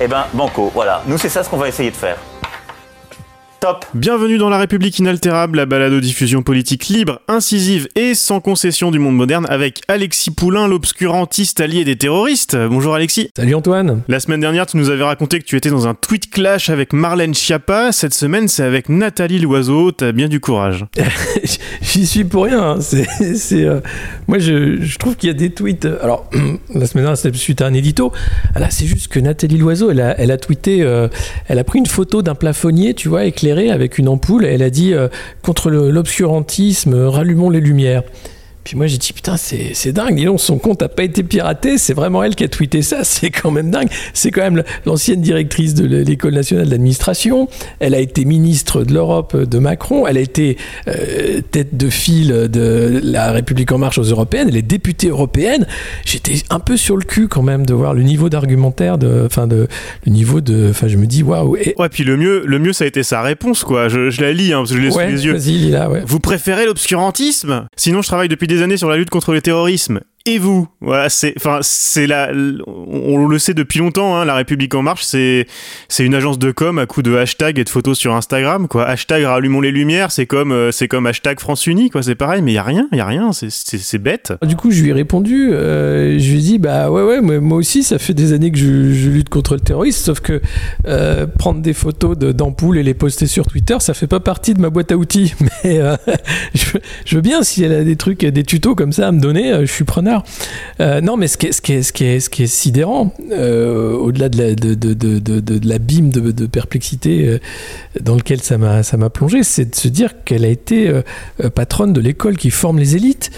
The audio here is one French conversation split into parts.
Eh ben, banco, voilà. Nous, c'est ça ce qu'on va essayer de faire. Top Bienvenue dans La République inaltérable, la balade aux diffusion politique libre, incisive et sans concession du monde moderne avec Alexis Poulain, l'obscurantiste allié des terroristes. Bonjour Alexis. Salut Antoine. La semaine dernière, tu nous avais raconté que tu étais dans un tweet clash avec Marlène Schiappa. Cette semaine, c'est avec Nathalie Loiseau. T'as bien du courage. J'y suis pour rien. hein. C'est, c'est, euh, moi, je, je trouve qu'il y a des tweets. euh, Alors, la semaine dernière, c'était suite à un édito. Ah, Là, c'est juste que Nathalie Loiseau, elle a, elle a tweeté, euh, elle a pris une photo d'un plafonnier, tu vois, éclairé avec une ampoule. Elle a dit euh, contre l'obscurantisme, euh, rallumons les lumières. Puis moi j'ai dit putain c'est c'est dingue, dis donc son compte a pas été piraté, c'est vraiment elle qui a tweeté ça, c'est quand même dingue. C'est quand même l'ancienne directrice de l'école nationale d'administration, elle a été ministre de l'Europe de Macron, elle a été euh, tête de file de la République en marche aux européennes, elle est députée européenne. J'étais un peu sur le cul quand même de voir le niveau d'argumentaire, de, enfin de le niveau de, enfin je me dis waouh. Et- Ouais, puis le mieux, le mieux, ça a été sa réponse, quoi. Je, je la lis, hein, parce que je l'ai Ouais, sous les yeux. lis-la, ouais. Vous préférez l'obscurantisme? Sinon, je travaille depuis des années sur la lutte contre le terrorisme. Et vous Voilà, enfin, c'est la, on le sait depuis longtemps. Hein, la République en marche, c'est, c'est une agence de com à coup de hashtag et de photos sur Instagram, quoi. Hashtag rallumons les lumières, c'est comme, euh, c'est comme hashtag France Unie, quoi. C'est pareil, mais y a rien, y a rien. C'est, bête. Du coup, je lui ai répondu, euh, je lui ai dit, bah ouais, ouais, moi, aussi, ça fait des années que je, lutte contre le terrorisme, sauf que euh, prendre des photos d'ampoules et les poster sur Twitter, ça fait pas partie de ma boîte à outils. Mais je, je veux bien, si elle a des trucs, des tutos comme ça à me donner, je suis preneur. Euh, non, mais ce qui est, sidérant, au-delà de la- de, de, de, de, de l'abîme de, perplexité euh, dans lequel ça m'a plongé, c'est de se dire qu'elle a été euh, patronne de l'école qui forme les élites.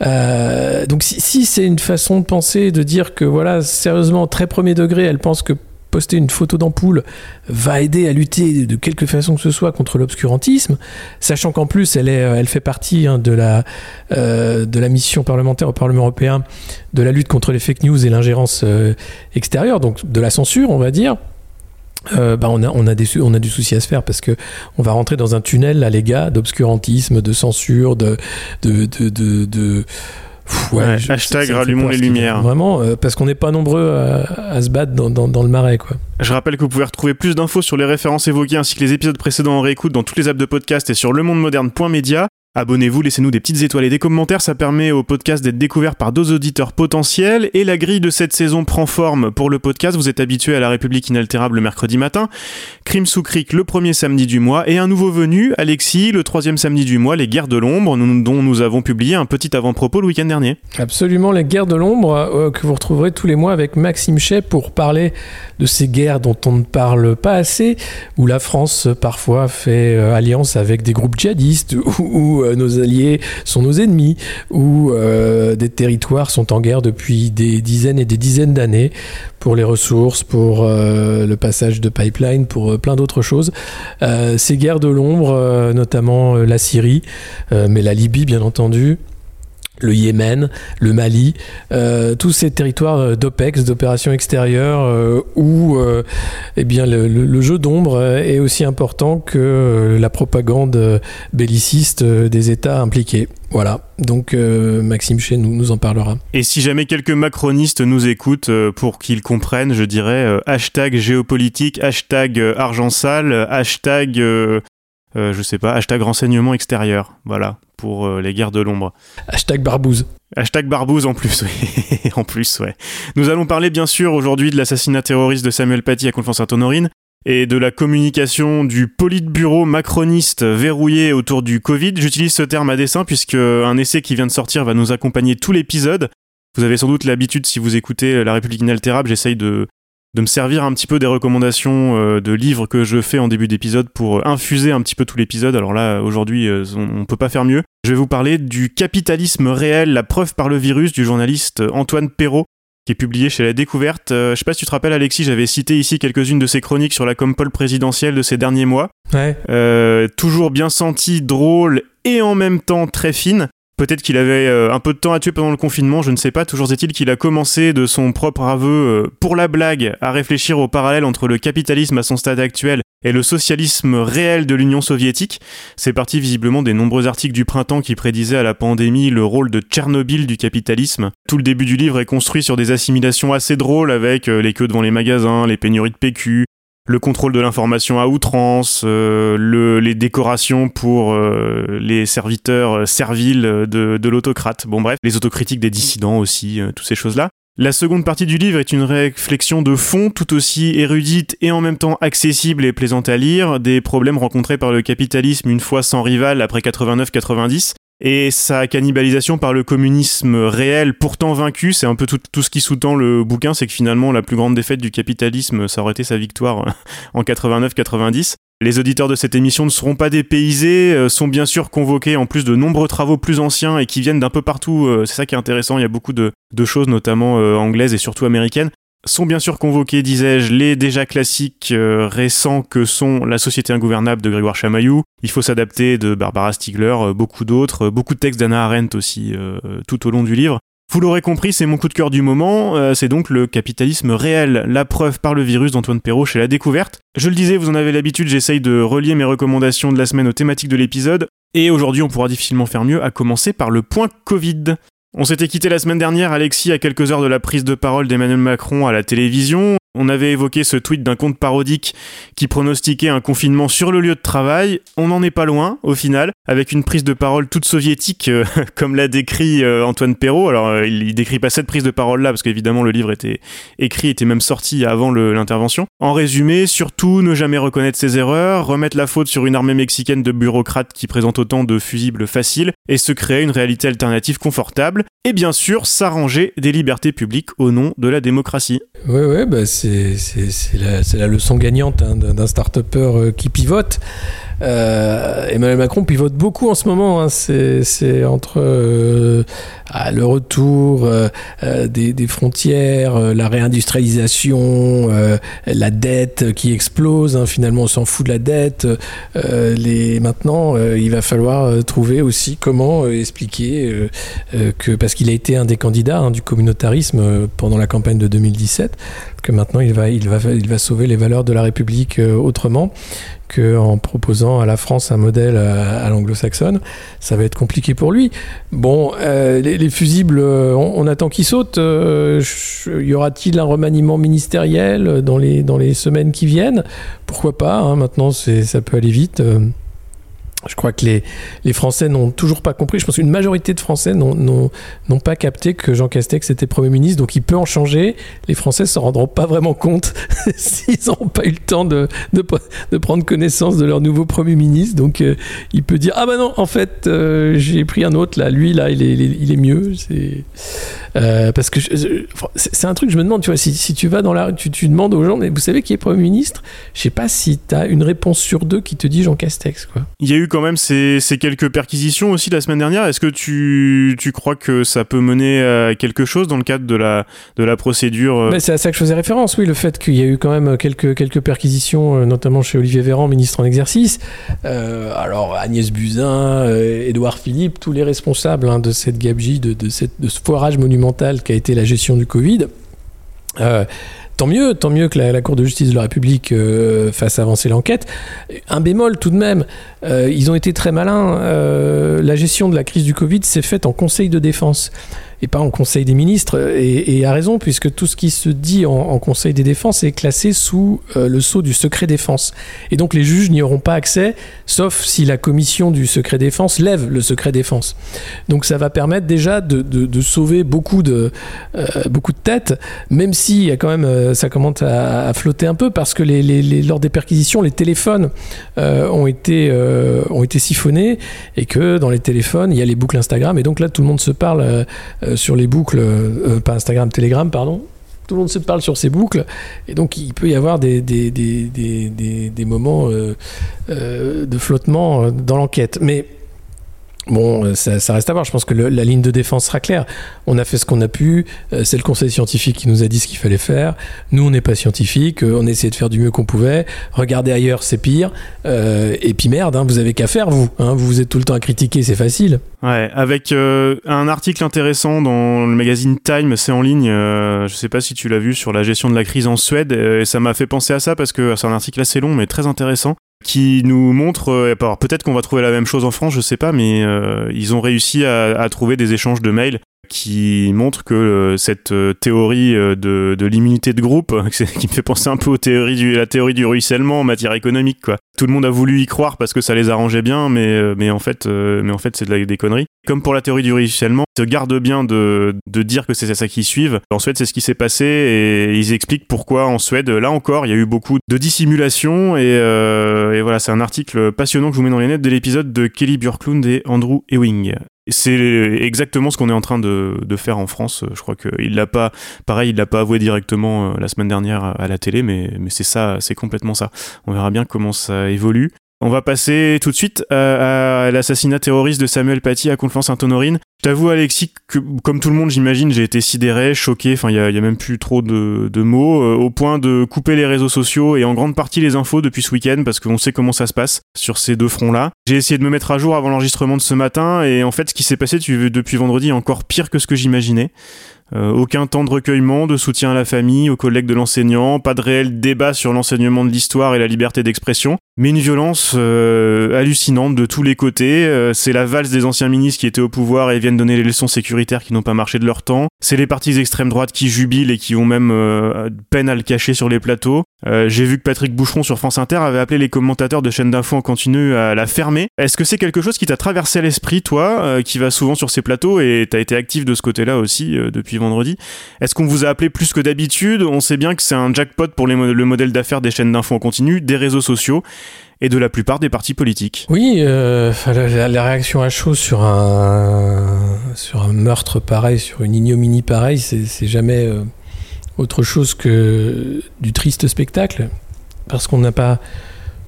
Donc si, si c'est une façon de penser, de dire que voilà, sérieusement, très premier degré, elle pense que poster une photo d'ampoule va aider à lutter de quelque façon que ce soit contre l'obscurantisme, sachant qu'en plus elle, est, elle fait partie hein, de, la, euh, de la mission parlementaire au Parlement européen de la lutte contre les fake news et l'ingérence euh, extérieure, donc de la censure, on va dire. Euh, bah on, a, on, a des, on a du souci à se faire parce que on va rentrer dans un tunnel là les gars d'obscurantisme de censure de, de, de- Pff, Ouais, je- hashtag rallumons les lumières. Vraiment, euh, parce qu'on n'est pas nombreux à, à se battre dans, dans, dans le marais, quoi. Je rappelle que vous pouvez retrouver plus d'infos sur les références évoquées ainsi que les épisodes précédents en réécoute dans toutes les apps de podcast et sur lemondemoderne.media. Abonnez-vous, laissez-nous des petites étoiles et des commentaires, ça permet au podcast d'être découvert par deux auditeurs potentiels. Et la grille de cette saison prend forme pour le podcast. Vous êtes habitué à la République inaltérable le mercredi matin, Crime sous cric le premier samedi du mois, et un nouveau venu, Alexis, le troisième samedi du mois, Les Guerres de l'ombre, dont nous avons publié un petit avant-propos le week-end dernier. Absolument, les guerres de l'ombre euh, que vous retrouverez tous les mois avec Maxime Chay pour parler de ces guerres dont on ne parle pas assez, où la France euh, parfois fait euh, alliance avec des groupes djihadistes, où, euh, nos alliés sont nos ennemis, où euh, des territoires sont en guerre depuis des dizaines et des dizaines d'années pour les ressources, pour euh, le passage de pipeline, pour plein d'autres choses. Ces guerres de l'ombre, notamment la Syrie, mais la Libye bien entendu, le Yémen, le Mali, euh, tous ces territoires euh, d'OPEX, d'opérations extérieures, euh, où eh bien, le, jeu d'ombre est aussi important que la propagande belliciste des États impliqués. Voilà, donc Maxime Chez nous, nous en parlera. Et si jamais quelques macronistes nous écoutent, pour qu'ils comprennent, je dirais hashtag géopolitique, hashtag argent sale, hashtag, euh, je sais pas, hashtag renseignement extérieur. Voilà, pour euh, les guerres de l'ombre. Hashtag barbouze. Hashtag barbouze en plus, oui. en plus, ouais. Nous allons parler bien sûr aujourd'hui de l'assassinat terroriste de Samuel Paty à Conflans-Sainte-Honorine et de la communication du politburo macroniste verrouillé autour du Covid. J'utilise ce terme à dessein puisque un essai qui vient de sortir va nous accompagner tout l'épisode. Vous avez sans doute l'habitude, si vous écoutez La République inaltérable, j'essaye de, de me servir un petit peu des recommandations euh, de livres que je fais en début d'épisode pour infuser un petit peu tout l'épisode. Alors là, aujourd'hui, euh, on, on peut pas faire mieux. Je vais vous parler du capitalisme réel, la preuve par le virus du journaliste Antoine Perrault, qui est publié chez La Découverte. Euh, je sais pas si tu te rappelles, Alexis, j'avais cité ici quelques-unes de ses chroniques sur la compole présidentielle de ces derniers mois. Ouais. Euh, toujours bien senti, drôle et en même temps très fine. Peut-être qu'il avait euh, un peu de temps à tuer pendant le confinement, je ne sais pas. Toujours est-il qu'il a commencé de son propre aveu, euh, pour la blague, à réfléchir au parallèle entre le capitalisme à son stade actuel et le socialisme réel de l'Union soviétique. C'est parti visiblement des nombreux articles du printemps qui prédisaient à la pandémie le rôle de Tchernobyl du capitalisme. Tout le début du livre est construit sur des assimilations assez drôles avec euh, les queues devant les magasins, les pénuries de PQ, le contrôle de l'information à outrance, euh, le, les décorations pour euh, les serviteurs euh, serviles de, de l'autocrate. Bon bref, les autocritiques des dissidents aussi, euh, toutes ces choses-là. La seconde partie du livre est une réflexion de fond tout aussi érudite et en même temps accessible et plaisante à lire, des problèmes rencontrés par le capitalisme une fois sans rival après 89-90, et sa cannibalisation par le communisme réel pourtant vaincu, c'est un peu tout, ce qui sous-tend le bouquin, c'est que finalement la plus grande défaite du capitalisme, ça aurait été sa victoire en 89-90. Les auditeurs de cette émission ne seront pas dépaysés, euh, sont bien sûr convoqués en plus de nombreux travaux plus anciens et qui viennent d'un peu partout, euh, c'est ça qui est intéressant, il y a beaucoup de, choses notamment euh, anglaises et surtout américaines sont bien sûr convoqués, disais-je, les déjà classiques euh, récents que sont La Société ingouvernable de Grégoire Chamaillou, Il faut s'adapter de Barbara Stiegler, euh, beaucoup d'autres, euh, beaucoup de textes d'Anna Arendt aussi tout au long du livre. Vous l'aurez compris, c'est mon coup de cœur du moment, c'est donc le capitalisme réel, la preuve par le virus d'Antoine Perrault chez La Découverte. Je le disais, vous en avez l'habitude, j'essaye de relier mes recommandations de la semaine aux thématiques de l'épisode, et aujourd'hui on pourra difficilement faire mieux, à commencer par le point Covid. On s'était quitté la semaine dernière, Alexis, à quelques heures de la prise de parole d'Emmanuel Macron à la télévision. On avait évoqué ce tweet d'un compte parodique qui pronostiquait un confinement sur le lieu de travail. On n'en est pas loin, au final, avec une prise de parole toute soviétique, euh, comme l'a décrit euh, Antoine Perrault. Alors, euh, il, il décrit pas cette prise de parole-là, parce qu'évidemment, le livre était écrit, était même sorti avant l'intervention. En résumé, surtout, ne jamais reconnaître ses erreurs, remettre la faute sur une armée mexicaine de bureaucrates qui présente autant de fusibles faciles, et se créer une réalité alternative confortable, et bien sûr, s'arranger des libertés publiques au nom de la démocratie. Ouais, ouais, bah c'est, la, la leçon gagnante hein, d'un, d'un start-upper euh, qui pivote. Euh, Emmanuel Macron pivote beaucoup en ce moment. hein. C'est, entre euh, ah, le retour euh, des, frontières, la réindustrialisation, la dette qui explose. hein. Finalement, on s'en fout de la dette. Maintenant, il va falloir trouver aussi comment expliquer que parce qu'il a été un des candidats hein, du communautarisme pendant la campagne de 2017, que maintenant il va, sauver les valeurs de la République autrement qu'en proposant à la France un modèle à, à l'anglo-saxonne. Ça va être compliqué pour lui. Bon, euh, les, les fusibles, euh, on, attend qu'ils sautent. Euh, y aura-t-il un remaniement ministériel dans les, dans les semaines qui viennent? Pourquoi pas hein, Maintenant, ça peut aller vite. Je crois que les, les Français n'ont toujours pas compris. Je pense qu'une majorité de Français n'ont, n'ont, n'ont pas capté que Jean Castex était Premier ministre, donc il peut en changer. Les Français ne s'en rendront pas vraiment compte s'ils n'auront pas eu le temps de, de, pre- de prendre connaissance de leur nouveau Premier ministre. Donc euh, il peut dire Ah bah non, en fait, euh, j'ai pris un autre là, lui là, il est, il est, est mieux. C'est, euh, parce que c'est un truc, je me demande, tu vois, si, si tu vas dans la tu, tu demandes aux gens, mais vous savez qui est Premier ministre? Je sais pas si tu as une réponse sur deux qui te dit Jean Castex, quoi. Il y a eu même ces, ces quelques perquisitions aussi la semaine dernière. Est-ce que tu, tu crois que ça peut mener à quelque chose dans le cadre de la, de la procédure euh, c'est à ça que je faisais référence, oui, le fait qu'il y a eu quand même quelques, quelques perquisitions, euh, notamment chez Olivier Véran, ministre en exercice. Euh, alors Agnès Buzyn, euh, Édouard Philippe, tous les responsables hein, de cette gabegie, de, de, ce foirage monumental qu'a été la gestion du Covid. Euh, Tant mieux, tant mieux que la, Cour de justice de la République euh, fasse avancer l'enquête. Un bémol tout de même, euh, ils ont été très malins. Euh, la gestion de la crise du Covid s'est faite en Conseil de défense et pas en Conseil des ministres, et, et à raison, puisque tout ce qui se dit en, Conseil des défenses est classé sous euh, le sceau du secret défense. Et donc les juges n'y auront pas accès, sauf si la commission du secret défense lève le secret défense. Donc ça va permettre déjà de, de, sauver beaucoup de, euh, beaucoup de têtes, même si y a quand même, euh, ça commence à, flotter un peu, parce que lors des perquisitions, les téléphones ont, été, ont été siphonnés, et que dans les téléphones, il y a les boucles Instagram, et donc là tout le monde se parle sur les boucles, euh, pas Instagram, Telegram, pardon. Tout le monde se parle sur ces boucles, et donc il peut y avoir des, moments euh, euh, de flottement euh, dans l'enquête. Mais Bon, euh, ça, reste à voir. Je pense que la ligne de défense sera claire. On a fait ce qu'on a pu. euh, c'est le conseil scientifique qui nous a dit ce qu'il fallait faire. Nous, on n'est pas scientifique. euh, on a essayé de faire du mieux qu'on pouvait. Regardez ailleurs, c'est pire. Et puis merde, hein, vous avez qu'à faire, vous. hein. vous êtes tout le temps à critiquer, c'est facile. Ouais, avec un article intéressant dans le magazine Time, c'est en ligne. euh, je sais pas si tu l'as vu sur la gestion de la crise en Suède, et ça m'a fait penser à ça parce que c'est un article assez long mais très intéressant qui nous montre, euh, peut-être qu'on va trouver la même chose en France, je sais pas, mais euh, ils ont réussi à trouver des échanges de mails qui montrent que euh, cette euh, théorie euh, de, l'immunité de groupe, qui me fait penser un peu aux théories du, la théorie du ruissellement en matière économique, quoi. Tout le monde a voulu y croire parce que ça les arrangeait bien, mais, mais en fait, en fait c'est de des conneries. Comme pour la théorie du ruissellement, ils se gardent bien de, dire que c'est ça qui suivent. En Suède, c'est ce qui s'est passé et ils expliquent pourquoi en Suède, là encore, il y a eu beaucoup de dissimulation et, et voilà, c'est un article passionnant que je vous mets dans les notes de l'épisode de Kelly Björklund et Andrew Ewing. C'est exactement ce qu'on est en train de, faire en France. Je crois qu'il l'a pas, pareil, il l'a pas avoué directement euh, la semaine dernière à la télé, mais, c'est ça, c'est complètement ça. On verra bien comment ça évolue. On va passer tout de suite à, à l'assassinat terroriste de Samuel Paty à Conflans-Sainte-Honorine. T'avoue, Alexis, que comme tout le monde, j'imagine, j'ai été sidéré, choqué. Enfin, il y a, y a même plus trop de, de mots, euh, au point de couper les réseaux sociaux et en grande partie les infos depuis ce week-end parce qu'on sait comment ça se passe sur ces deux fronts-là. J'ai essayé de me mettre à jour avant l'enregistrement de ce matin et en fait, ce qui s'est passé tu- depuis vendredi est encore pire que ce que j'imaginais. Euh, aucun temps de recueillement, de soutien à la famille, aux collègues de l'enseignant, pas de réel débat sur l'enseignement de l'histoire et la liberté d'expression, mais une violence euh, hallucinante de tous les côtés. Euh, c'est la valse des anciens ministres qui étaient au pouvoir et viennent donner les leçons sécuritaires qui n'ont pas marché de leur temps. C'est les partis extrême droite qui jubilent et qui ont même euh, peine à le cacher sur les plateaux. Euh, J'ai vu que Patrick Boucheron sur France Inter avait appelé les commentateurs de chaînes d'infos en continu à la fermer. Est-ce que c'est quelque chose qui t'a traversé l'esprit, toi, euh, qui va souvent sur ces plateaux et t'as été actif de ce côté-là aussi depuis vendredi? Est-ce qu'on vous a appelé plus que d'habitude? On sait bien que c'est un jackpot pour le modèle d'affaires des chaînes d'infos en continu, des réseaux sociaux et de la plupart des partis politiques. Oui, euh, la, réaction à chaud sur un, sur un meurtre pareil, sur une ignominie pareille, c'est jamais euh, autre chose que du triste spectacle. Parce qu'on n'a pas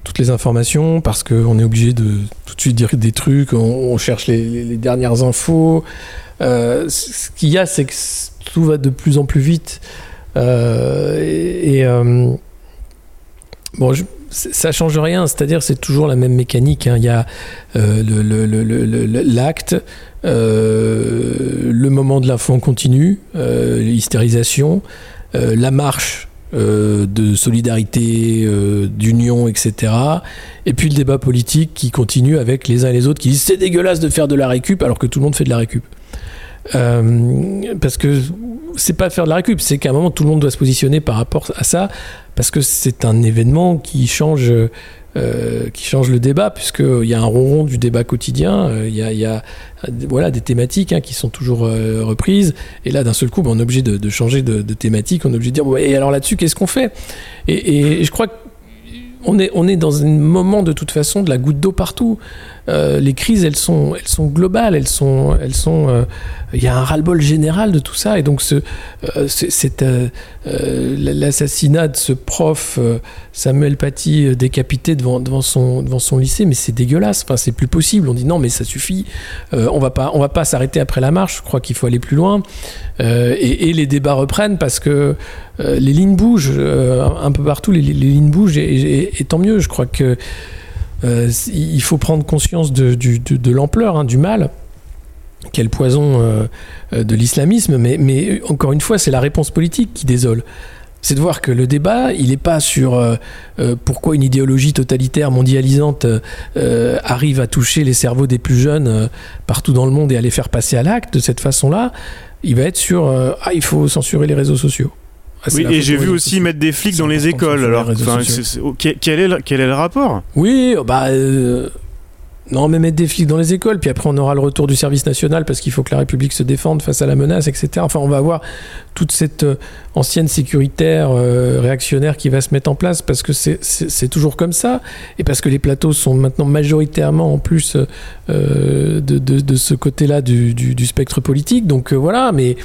toutes les informations, parce qu'on est obligé de tout de suite dire des trucs, on, cherche les, dernières infos. Euh, ce qu'il y a, c'est que tout va de plus en plus vite. Et. et, Bon, je- ça change rien, c'est-à-dire c'est toujours la même mécanique. hein. Il y a euh, l'acte, euh, le moment de l'info en continu, euh, l'hystérisation, la marche de solidarité, d'union, etc. Et puis le débat politique qui continue avec les uns et les autres qui disent c'est dégueulasse de faire de la récup alors que tout le monde fait de la récup. Parce que c'est pas faire de la récup, c'est qu'à un moment tout le monde doit se positionner par rapport à ça, parce que c'est un événement qui change, euh, qui change le débat, puisqu'il y a un ronron du débat quotidien, euh, il y a, voilà, des thématiques hein, qui sont toujours euh, reprises, et là d'un seul coup ben, on est obligé de, changer de, thématique, on est obligé de dire, et alors là-dessus qu'est-ce qu'on fait? Et, je crois que on est, on est dans un moment de toute façon de la goutte d'eau partout. Les crises, elles sont, elles sont globales, elles sont, elles sont. Il y a un ras-le-bol général de tout ça, et donc euh, euh, euh, l'assassinat de ce prof Samuel Paty décapité devant, son, lycée, mais c'est dégueulasse. Enfin, c'est plus possible. On dit non, mais ça suffit. On on va pas s'arrêter après la marche. Je crois qu'il faut aller plus loin. Et, les débats reprennent parce que les lignes bougent un peu partout. Les, lignes bougent et, tant mieux. Je crois que il faut prendre conscience de l'ampleur hein, du mal. Quel poison euh, euh, de l'islamisme, mais, mais encore une fois, c'est la réponse politique qui désole. C'est de voir que le débat, il n'est pas sur euh, pourquoi une idéologie totalitaire mondialisante euh, arrive à toucher les cerveaux des plus jeunes euh, partout dans le monde et à les faire passer à l'acte de cette façon-là. Il va être sur ah il faut censurer les réseaux sociaux. Ah, Oui, et j'ai vu aussi mettre des flics dans les écoles. Alors, les oh, quel, quel est le, quel est le rapport? Oui, bah. Non, mais mettre des flics dans les écoles, puis après on aura le retour du service national parce qu'il faut que la République se défende face à la menace, etc. Enfin, on va avoir toute cette euh, ancienne sécuritaire euh, réactionnaire qui va se mettre en place parce que c'est- toujours comme ça et parce que les plateaux sont maintenant majoritairement en plus euh, de, de- de ce côté-là du, du- spectre politique. Donc voilà, mais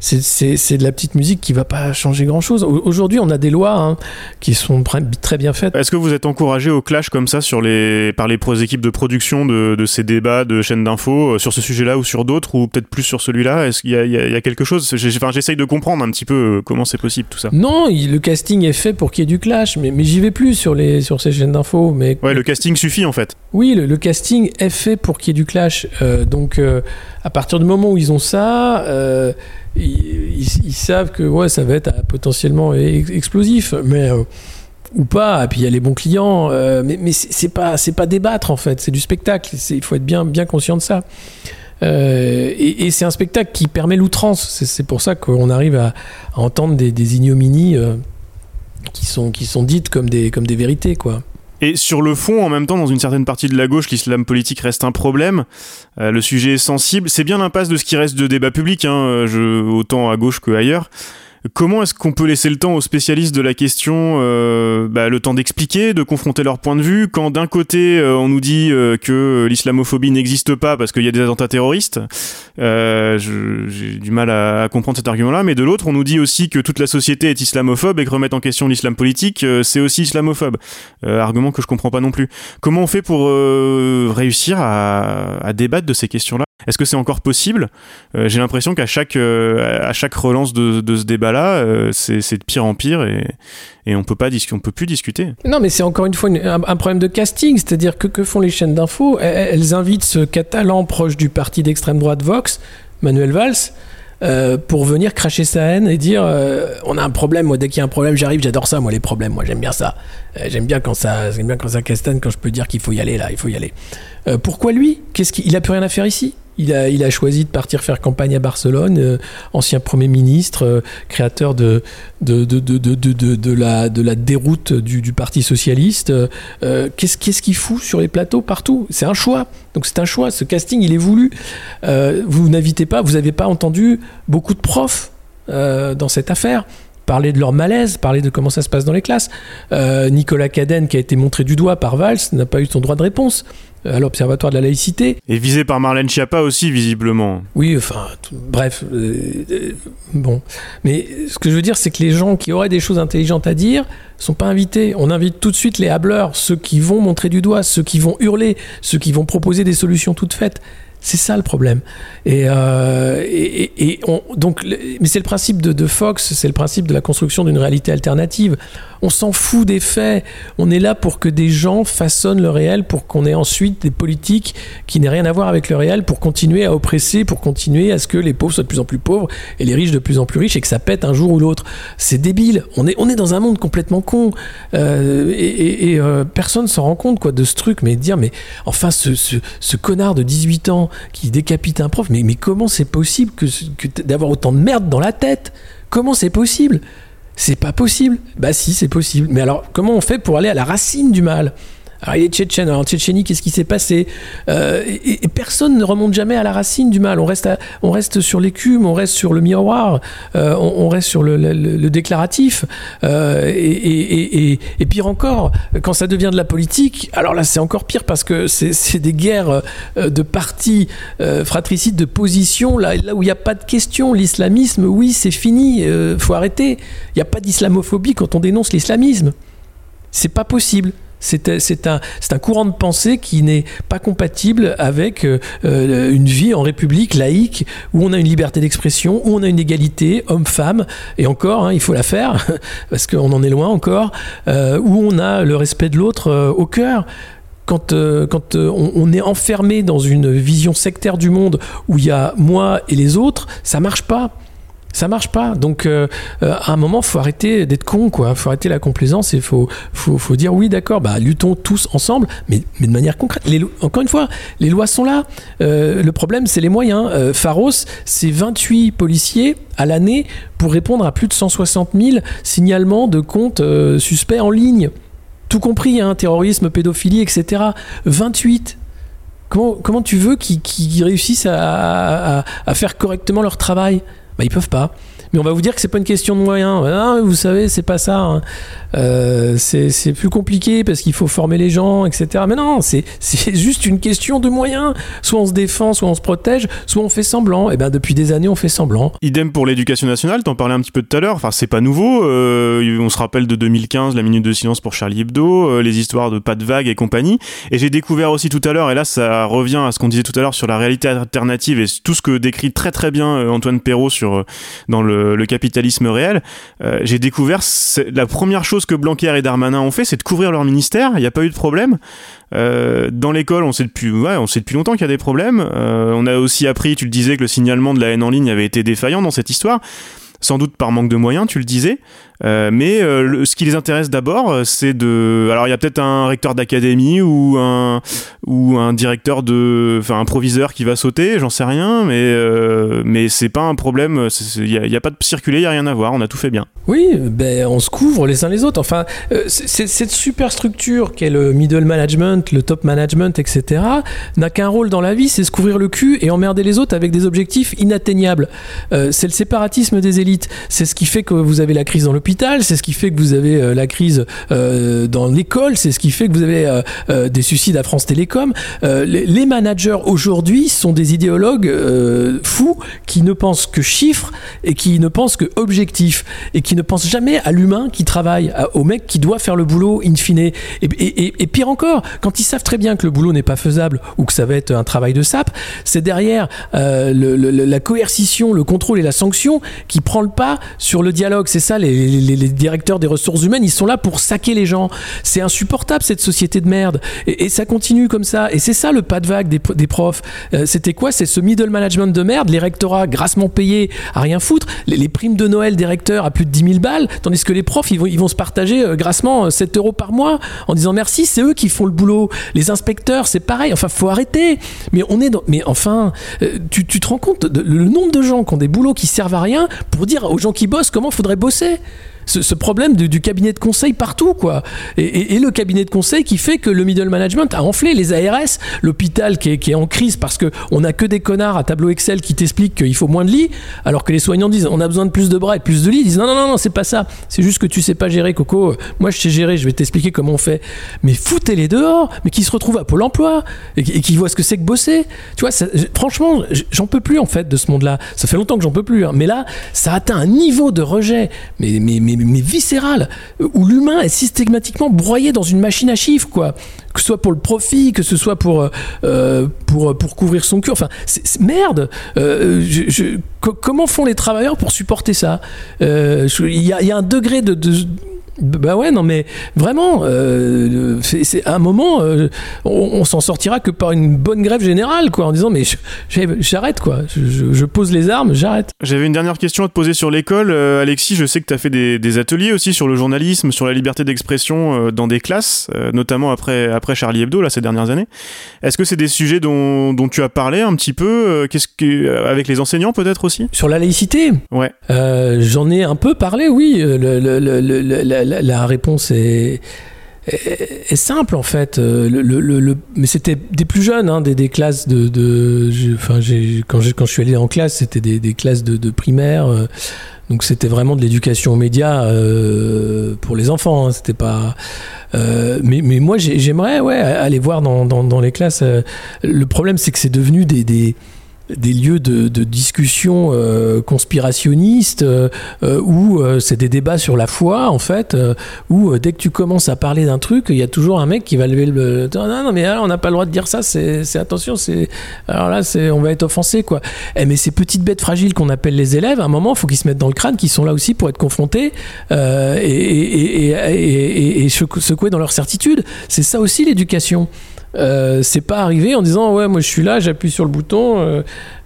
c'est- de la petite musique qui va pas changer grand-chose. Au- Aujourd'hui, on a des lois hein, qui sont très bien faites. Est-ce que vous êtes encouragé au clash comme ça sur les, par les équipes de production de, de ces débats de chaînes d'infos sur ce sujet-là ou sur d'autres ou peut-être plus sur celui-là? Est-ce qu'il y a, quelque chose? J'essaye de comprendre un petit peu euh, comment c'est possible tout ça. Non, il- le casting est fait pour qu'il y ait du clash, mais, mais j'y vais plus sur, les, sur ces chaînes d'infos. Mais Ouais, le casting suffit en fait. Oui, le, le casting est fait pour qu'il y ait du clash. Euh, donc, euh, à partir du moment où ils ont ça, euh, ils, ils- ils savent que ouais, ça va être potentiellement ex- explosif, mais ou pas. Et puis il y a les bons clients, euh, mais, mais c'est pas c'est pas débattre en fait, c'est du spectacle. Il faut être bien bien conscient de ça. Euh, et c'est un spectacle qui permet l'outrance. C'est- pour ça qu'on arrive à, entendre des, ignominies euh, qui sont qui sont dites comme des comme des vérités quoi. Et sur le fond, en même temps, dans une certaine partie de la gauche, l'islam politique reste un problème. Euh, le sujet est sensible. C'est bien l'impasse de ce qui reste de débat public, hein, autant à gauche qu'ailleurs. Comment est-ce qu'on peut laisser le temps aux spécialistes de la question, euh, bah, le temps d'expliquer, de confronter leur point de vue, quand d'un côté euh, on nous dit euh, que l'islamophobie n'existe pas parce qu'il y a des attentats terroristes, euh, j'ai du mal à, comprendre cet argument-là, mais de l'autre on nous dit aussi que toute la société est islamophobe et que remettre en question l'islam politique, c'est aussi islamophobe. Argument que je comprends pas non plus. Comment on fait pour réussir à, à débattre de ces questions-là? Est-ce que c'est encore possible? Euh, J'ai l'impression qu'à chaque euh, chaque relance de, de ce débat-là, euh, c'est de pire en pire et, et on peut peut plus discuter. Non, mais c'est encore une fois un, problème de casting, c'est-à-dire que que font les chaînes d'infos elles, invitent ce catalan proche du parti d'extrême droite Vox, Manuel Valls, pour venir cracher sa haine et dire on a un problème. Moi, dès qu'il y a un problème, j'arrive. J'adore ça, moi, les problèmes. Moi, j'aime bien ça. J'aime bien quand ça, j'aime bien quand ça quand je peux dire qu'il faut y aller là, il faut y aller. Pourquoi lui? Qu'est-ce qu'il il a plus rien à faire ici? Il a, choisi de partir faire campagne à Barcelone, euh, ancien Premier ministre, créateur de, la, déroute du, Parti Socialiste. Euh, qu'est-ce qu'il fout sur les plateaux partout? C'est un choix. Donc c'est un choix. Ce casting, il est voulu. Euh, vous n'invitez pas, vous n'avez pas entendu beaucoup de profs dans cette affaire parler de leur malaise, parler de comment ça se passe dans les classes. Nicolas Cadenne, qui a été montré du doigt par Valls, n'a pas eu son droit de réponse à l'Observatoire de la laïcité. Et visé par Marlène Schiappa aussi visiblement. Oui, enfin, tout- bref, euh, euh, bon. Mais ce que je veux dire, c'est que les gens qui auraient des choses intelligentes à dire sont pas invités. On invite tout de suite les hableurs, ceux qui vont montrer du doigt, ceux qui vont hurler, ceux qui vont proposer des solutions toutes faites. C'est ça le problème. Et, euh, et, et- et on, donc, mais c'est le principe de, de Fox, c'est le principe de la construction d'une réalité alternative. On s'en fout des faits. On est là pour que des gens façonnent le réel, pour qu'on ait ensuite des politiques qui n'aient rien à voir avec le réel, pour continuer à oppresser, pour continuer à ce que les pauvres soient de plus en plus pauvres et les riches de plus en plus riches et que ça pète un jour ou l'autre. C'est débile. On est, dans un monde complètement con. Euh, et euh, personne s'en rend compte quoi, de ce truc. Mais dire, mais enfin, ce, ce, connard de 18 ans qui décapite un prof, mais, comment c'est possible d'avoir autant de merde dans la tête? Comment c'est possible? C'est pas possible. Bah si, c'est possible. Mais alors, comment on fait pour aller à la racine du mal? Alors, il est tchétchène. Alors, en Tchétchénie, qu'est-ce qui s'est passé? Euh, et, personne ne remonte jamais à la racine du mal. On reste, on reste sur l'écume, on reste sur le miroir, euh, on, reste sur le, déclaratif. Euh, et, pire encore, quand ça devient de la politique, alors là, c'est encore pire parce que c'est des guerres de partis fratricides, de positions, là, là où il n'y a pas de question. L'islamisme, oui, c'est fini, euh, faut arrêter. Il n'y a pas d'islamophobie quand on dénonce l'islamisme. C'est pas possible. C'est un, courant de pensée qui n'est pas compatible avec euh, euh, une vie en république laïque où on a une liberté d'expression, où on a une égalité homme-femme, et encore, hein, il faut la faire, parce qu'on en est loin encore, euh, où on a le respect de l'autre au cœur. Quand, on, on est enfermé dans une vision sectaire du monde où il y a moi et les autres, ça marche pas. Ça marche pas. Donc, euh, euh, à un moment, faut arrêter d'être con, quoi. Faut arrêter la complaisance et faut, faut, faut dire oui, d'accord, bah, luttons tous ensemble, mais, de manière concrète. Encore une fois, les lois sont là. Euh, le problème, c'est les moyens. Pharos, c'est 28 policiers à l'année pour répondre à plus de 160 000 signalements de comptes suspects en ligne. Tout compris, hein, terrorisme, pédophilie, etc. 28. Comment, comment tu veux qu'ils réussissent à faire correctement leur travail? Bah, Ils peuvent pas. Mais on va vous dire que c'est pas une question de moyens. Ah, vous savez, c'est pas ça. hein. Euh, c'est plus compliqué parce qu'il faut former les gens, etc. Mais non, c'est juste une question de moyens. Soit on se défend, soit on se protège, soit on fait semblant. Et ben depuis des années, on fait semblant. Idem pour l'éducation nationale, t'en parlais un petit peu tout à l'heure, enfin c'est pas nouveau, euh, on se rappelle de 2015, la minute de silence pour Charlie Hebdo, euh, les histoires de pas de vagues et compagnie, et j'ai découvert aussi tout à l'heure, et là ça revient à ce qu'on disait tout à l'heure sur la réalité alternative et tout ce que décrit très très bien Antoine Perrault sur, dans le, le capitalisme réel, euh, j'ai découvert la première chose que Blanquer et Darmanin ont fait, c'est de couvrir leur ministère, il n'y a pas eu de problème, euh, dans l'école, on sait depuis, on sait depuis longtemps qu'il y a des problèmes. Euh, on a aussi appris, tu le disais, que le signalement de la haine en ligne avait été défaillant dans cette histoire. Sans doute par manque de moyens, tu le disais. Euh, mais euh, ce qui les intéresse d'abord, euh, c'est de. Alors, il y a peut-être un recteur d'académie ou un ou un directeur de, enfin, un proviseur qui va sauter, j'en sais rien. Mais euh, mais c'est pas un problème. Il y, a- a pas de circuler, il y a rien à voir. On a tout fait bien. Oui, ben on se couvre les uns les autres. Enfin, euh, cette super structure qu'est le middle management, le top management, etc., n'a qu'un rôle dans la vie, c'est se couvrir le cul et emmerder les autres avec des objectifs inatteignables. Euh, c'est le séparatisme des élites. C'est ce qui fait que vous avez la crise dans l'hôpital, c'est ce qui fait que vous avez euh, la crise dans l'école, c'est ce qui fait que vous avez des suicides à France Télécom. Les, les managers aujourd'hui sont des idéologues fous qui ne pensent que chiffres et qui ne pensent que objectifs et qui ne pensent jamais à l'humain qui travaille, au mec qui doit faire le boulot in fine. Et, pire encore, quand ils savent très bien que le boulot n'est pas faisable ou que ça va être un travail de sape, c'est derrière euh, la coercition, le contrôle et la sanction qui prend le pas sur le dialogue. C'est ça, les, directeurs des ressources humaines, ils sont là pour saquer les gens. C'est insupportable cette société de merde. Et, ça continue comme ça. Et c'est ça le pas de vague des, des profs. Euh, C'était quoi? C'est ce middle management de merde, les rectorats grassement payés à rien foutre, les, les primes de Noël des recteurs à plus de 10 000 balles, tandis que les profs, ils vont, se partager euh, grassement euh, 7 euros par mois en disant merci, c'est eux qui font le boulot. Les inspecteurs, c'est pareil. Enfin, faut arrêter. Mais on est. Mais enfin, euh, tu, te rends compte le nombre de gens qui ont des boulots qui servent à rien pour dire aux gens qui bossent comment faudrait bosser ce, problème du, cabinet de conseil partout, quoi. Et, le cabinet de conseil qui fait que le middle management a enflé les ARS, l'hôpital qui est, qui est en crise parce que on n'a que des connards à tableau Excel qui t'expliquent qu'il faut moins de lits, alors que les soignants disent on a besoin de plus de bras et plus de lits. Ils disent non, non, non, non c'est pas ça. C'est juste que tu sais pas gérer, Coco. Moi, je sais gérer, je vais t'expliquer comment on fait. Mais foutez-les dehors, mais qui se retrouvent à Pôle emploi et, et qui voient ce que c'est que bosser. Tu vois, franchement, j'en peux plus en fait de ce monde-là. Ça fait longtemps que j'en peux plus. hein. Mais là, ça atteint un niveau de rejet, mais, mais viscéral, où l'humain est systématiquement broyé dans une machine à chiffres, quoi. Que ce soit pour le profit, que ce soit pour, euh, euh, pour, pour couvrir son cul. Enfin, merde. Euh, comment font les travailleurs pour supporter ça? Il y, a, un degré de, de- bah ouais, non, mais vraiment, euh, c'est à un moment, euh, on, on s'en sortira que par une bonne grève générale, quoi, en disant mais j'arrête, quoi, je, pose les armes, j'arrête. J'avais une dernière question à te poser sur l'école. Euh, Alexis, je sais que tu as fait des, des ateliers aussi sur le journalisme, sur la liberté d'expression dans des classes, notamment après, après Charlie Hebdo, là, ces dernières années. Est-ce que c'est des sujets dont, dont tu as parlé un petit peu Qu'est-ce que, Avec les enseignants peut-être aussi? Sur la laïcité, Ouais. J'en ai un peu parlé, oui. Le- le- le- le- le- la, réponse est, simple en fait. Euh, mais c'était des plus jeunes, hein, des, classes de. enfin, quand, je suis allé en classe, c'était des, classes de, primaire. euh, donc c'était vraiment de l'éducation aux médias euh, pour les enfants. hein, c'était pas. mais, moi j'ai- j'aimerais aller voir dans, les classes. le problème c'est que c'est devenu des des lieux de, de discussion euh, conspirationnistes euh, euh, où euh, c'est des débats sur la foi en fait où dès que tu commences à parler d'un truc il y a toujours un mec qui va lever le non non mais on n'a pas le droit de dire ça c'est attention c'est alors là c'est on va être offensé quoi. Eh, mais ces petites bêtes fragiles qu'on appelle les élèves à un moment il faut qu'ils se mettent dans le crâne qu'ils sont là aussi pour être confrontés et, et, et, et, et- et secou- secoués dans leur certitude. C'est ça aussi l'éducation euh, c'est pas arrivé en disant ouais moi je suis là j'appuie sur le bouton euh,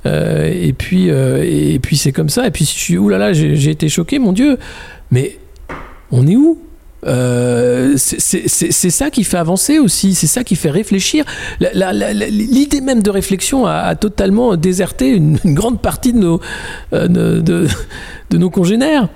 euh, et puis et puis c'est comme ça et puis si je suis oulala j'ai été choqué mon dieu mais on est où? C'est- ça qui fait avancer aussi, c'est ça qui fait réfléchir. L'idée même de réflexion a, totalement déserté une, grande partie de nos, de- de nos congénères.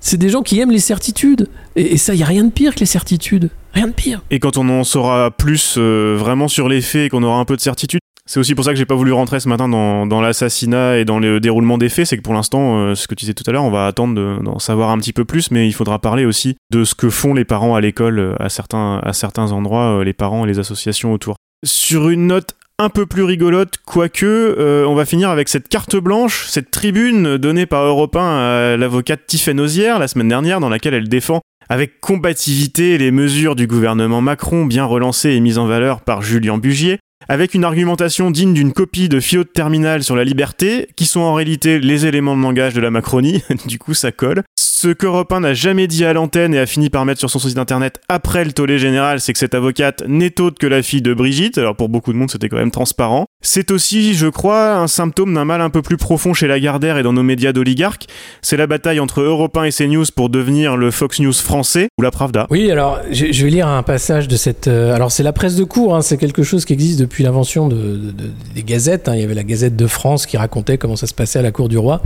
C'est des gens qui aiment les certitudes. Et, ça, il n'y a rien de pire que les certitudes. Rien de pire. Et quand on en saura plus euh, vraiment sur les faits et qu'on aura un peu de certitude, C'est aussi pour ça que j'ai pas voulu rentrer ce matin dans, l'assassinat et dans le déroulement des faits. C'est que pour l'instant, euh, ce que tu disais tout à l'heure, on va attendre de- d'en savoir un petit peu plus, mais il faudra parler aussi de ce que font les parents à l'école euh, à certains, endroits, les parents et les associations autour. Sur une note un peu plus rigolote, quoique, euh, on va finir avec cette carte blanche, cette tribune donnée par Europe 1 à l'avocate Tiffaine Ozière la semaine dernière, dans laquelle elle défend avec combativité les mesures du gouvernement Macron bien relancées et mises en valeur par Julien Bugier, avec une argumentation digne d'une copie de Fio de Terminal sur la liberté, qui sont en réalité les éléments de langage de la Macronie, du coup ça colle. Ce qu'Europe 1 n'a jamais dit à l'antenne et a fini par mettre sur son site internet après le tollé général, c'est que cette avocate n'est autre que la fille de Brigitte, alors pour beaucoup de monde c'était quand même transparent. C'est aussi, je crois, un symptôme d'un mal un peu plus profond chez Lagardère et dans nos médias d'oligarques, c'est la bataille entre Europe 1 et CNews pour devenir le Fox News français, ou la Pravda. Oui, alors je, vais lire un passage de cette. euh, alors c'est la presse de cours, hein, c'est quelque chose qui existe depuis l'invention de, de- de- des gazettes. hein. Il y avait la Gazette de France qui racontait comment ça se passait à la cour du roi.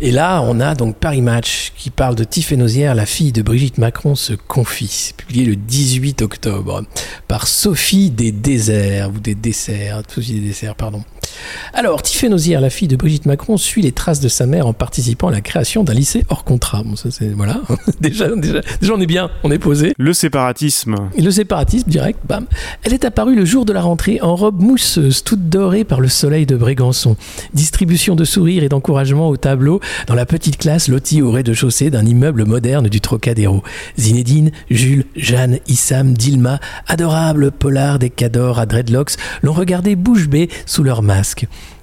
Et là, on a donc Paris Match qui parle de Tiffaine Ozière, la fille de Brigitte Macron se confie. Publié le 18 octobre par Sophie des Déserts ou des Desserts, Sophie des Desserts, pardon. Alors, Tiffaine Ozière, la fille de Brigitte Macron, suit les traces de sa mère en participant à la création d'un lycée hors contrat. Bon, ça c'est voilà. déjà, déjà, déjà, on est bien, on est posé. Le séparatisme. Et le séparatisme, direct, bam. Elle est apparue le jour de la rentrée en robe mousseuse, toute dorée par le soleil de Brégançon. Distribution de sourires et d'encouragement au tableau dans la petite classe lotie au rez-de-chaussée d'un immeuble moderne du Trocadéro. Zinedine, Jules, Jeanne, Issam, Dilma, adorables polars des cadors à dreadlocks, l'ont regardé bouche bée sous leur masque.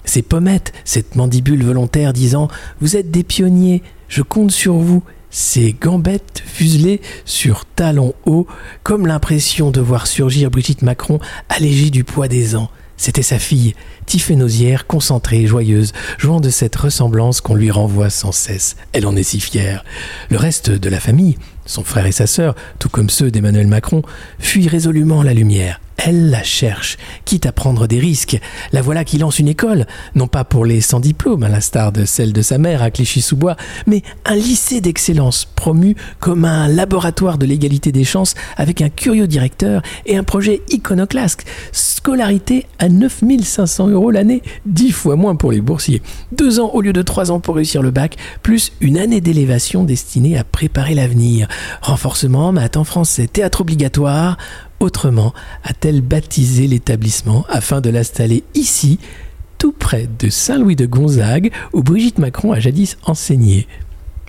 Ces pommettes, cette mandibule volontaire disant Vous êtes des pionniers, je compte sur vous. Ces gambettes fuselées sur talons hauts, comme l'impression de voir surgir Brigitte Macron allégée du poids des ans. C'était sa fille, Tiffaine Ozière, concentrée et joyeuse, jouant de cette ressemblance qu'on lui renvoie sans cesse. Elle en est si fière. Le reste de la famille, son frère et sa sœur, tout comme ceux d'Emmanuel Macron, fuient résolument la lumière. Elle la cherche, quitte à prendre des risques. La voilà qui lance une école, non pas pour les sans diplôme, à l'instar de celle de sa mère à Clichy-sous-Bois, mais un lycée d'excellence promu comme un laboratoire de l'égalité des chances avec un curieux directeur et un projet iconoclaste. Scolarité à 9500 euros l'année, dix fois moins pour les boursiers. Deux ans au lieu de trois ans pour réussir le bac, plus une année d'élévation destinée à préparer l'avenir. Renforcement, maths en français, théâtre obligatoire. Autrement, a-t-elle baptisé l'établissement afin de l'installer ici, tout près de Saint-Louis de Gonzague, où Brigitte Macron a jadis enseigné?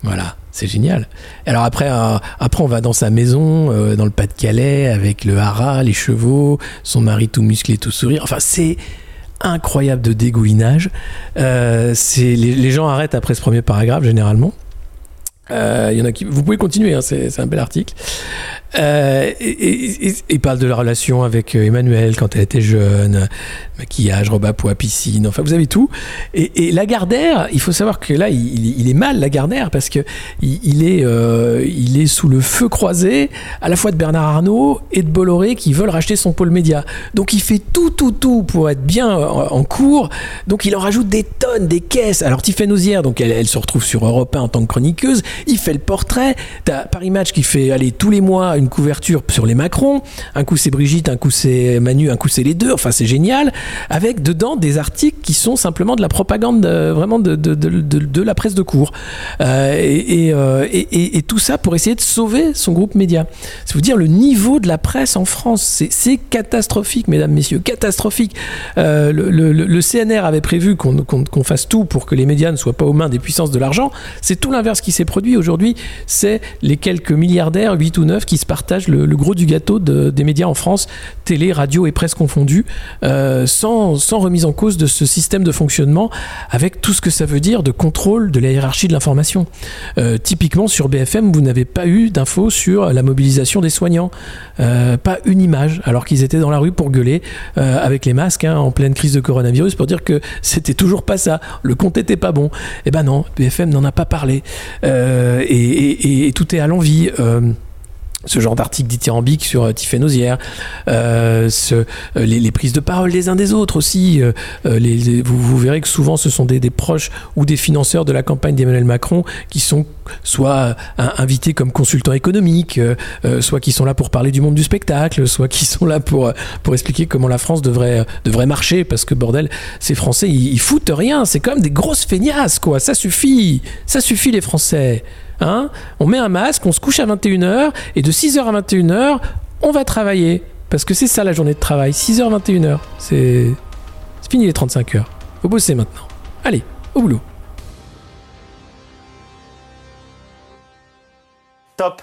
Voilà, c'est génial. Alors après, euh, après on va dans sa maison, euh, dans le Pas-de-Calais, avec le haras, les chevaux, son mari tout musclé, tout sourire. Enfin, c'est incroyable de dégoulinage. Euh, les, les gens arrêtent après ce premier paragraphe généralement. Euh, y en a qui. Vous pouvez continuer, hein, c'est un bel article. Euh, et, et- il parle de la relation avec euh, Emmanuel quand elle était jeune, maquillage, robe à pois, piscine, enfin vous avez tout. Et, et Lagardère, il faut savoir que là, il, est mal Lagardère parce que il, est, euh, il est sous le feu croisé à la fois de Bernard Arnault et de Bolloré qui veulent racheter son pôle média. Donc il fait tout, tout, tout pour être bien en, cours. Donc il en rajoute des tonnes, des caisses. Alors Tiffaine Ozière, donc elle, elle se retrouve sur Europe 1 en tant que chroniqueuse. Il fait le portrait. T'as Paris Match qui fait aller tous les mois une couverture sur les Macron. Un coup c'est Brigitte, un coup c'est Manu, un coup c'est les deux. Enfin c'est génial. Avec dedans des articles qui sont simplement de la propagande euh, vraiment de, la presse de cours. Euh, euh, et- tout ça pour essayer de sauver son groupe média. C'est vous dire le niveau de la presse en France. C'est- catastrophique, mesdames, messieurs, catastrophique. Le, CNR avait prévu qu'on fasse tout pour que les médias ne soient pas aux mains des puissances de l'argent. C'est tout l'inverse qui s'est produit aujourd'hui. C'est les quelques milliardaires, 8 ou 9, qui se partagent le, gros du gâteau de- des médias en France, télé, radio et presse confondus, euh, sans, remise en cause de ce système de fonctionnement, avec tout ce que ça veut dire de contrôle de la hiérarchie de l'information. Euh, typiquement, sur BFM, vous n'avez pas eu d'infos sur la mobilisation des soignants. Euh, pas une image, alors qu'ils étaient dans la rue pour gueuler euh, avec les masques hein, en pleine crise de coronavirus pour dire que c'était toujours pas ça, le compte était pas bon. Eh ben non, BFM n'en a pas parlé. Et, tout est à l'envie. Ce genre d'article dithyrambique sur euh, Tiffany Ozière, euh, euh, les, les prises de parole des uns des autres aussi. euh, euh, vous, verrez que souvent ce sont des, proches ou des financeurs de la campagne d'Emmanuel Macron qui sont soit euh, invités comme consultants économiques, soit qui sont là pour parler du monde du spectacle, soit qui sont là pour, pour expliquer comment la France devrait, devrait marcher, parce que bordel, ces Français, ils, ils foutent rien, c'est comme des grosses feignasses, quoi, ça suffit, ça suffit les Français. Hein on met un masque, on se couche à 21h, et de 6h à 21h, on va travailler. Parce que c'est ça la journée de travail, 6h, 21h. C'est fini les 35 heures. Faut bosser maintenant. Allez, au boulot. Top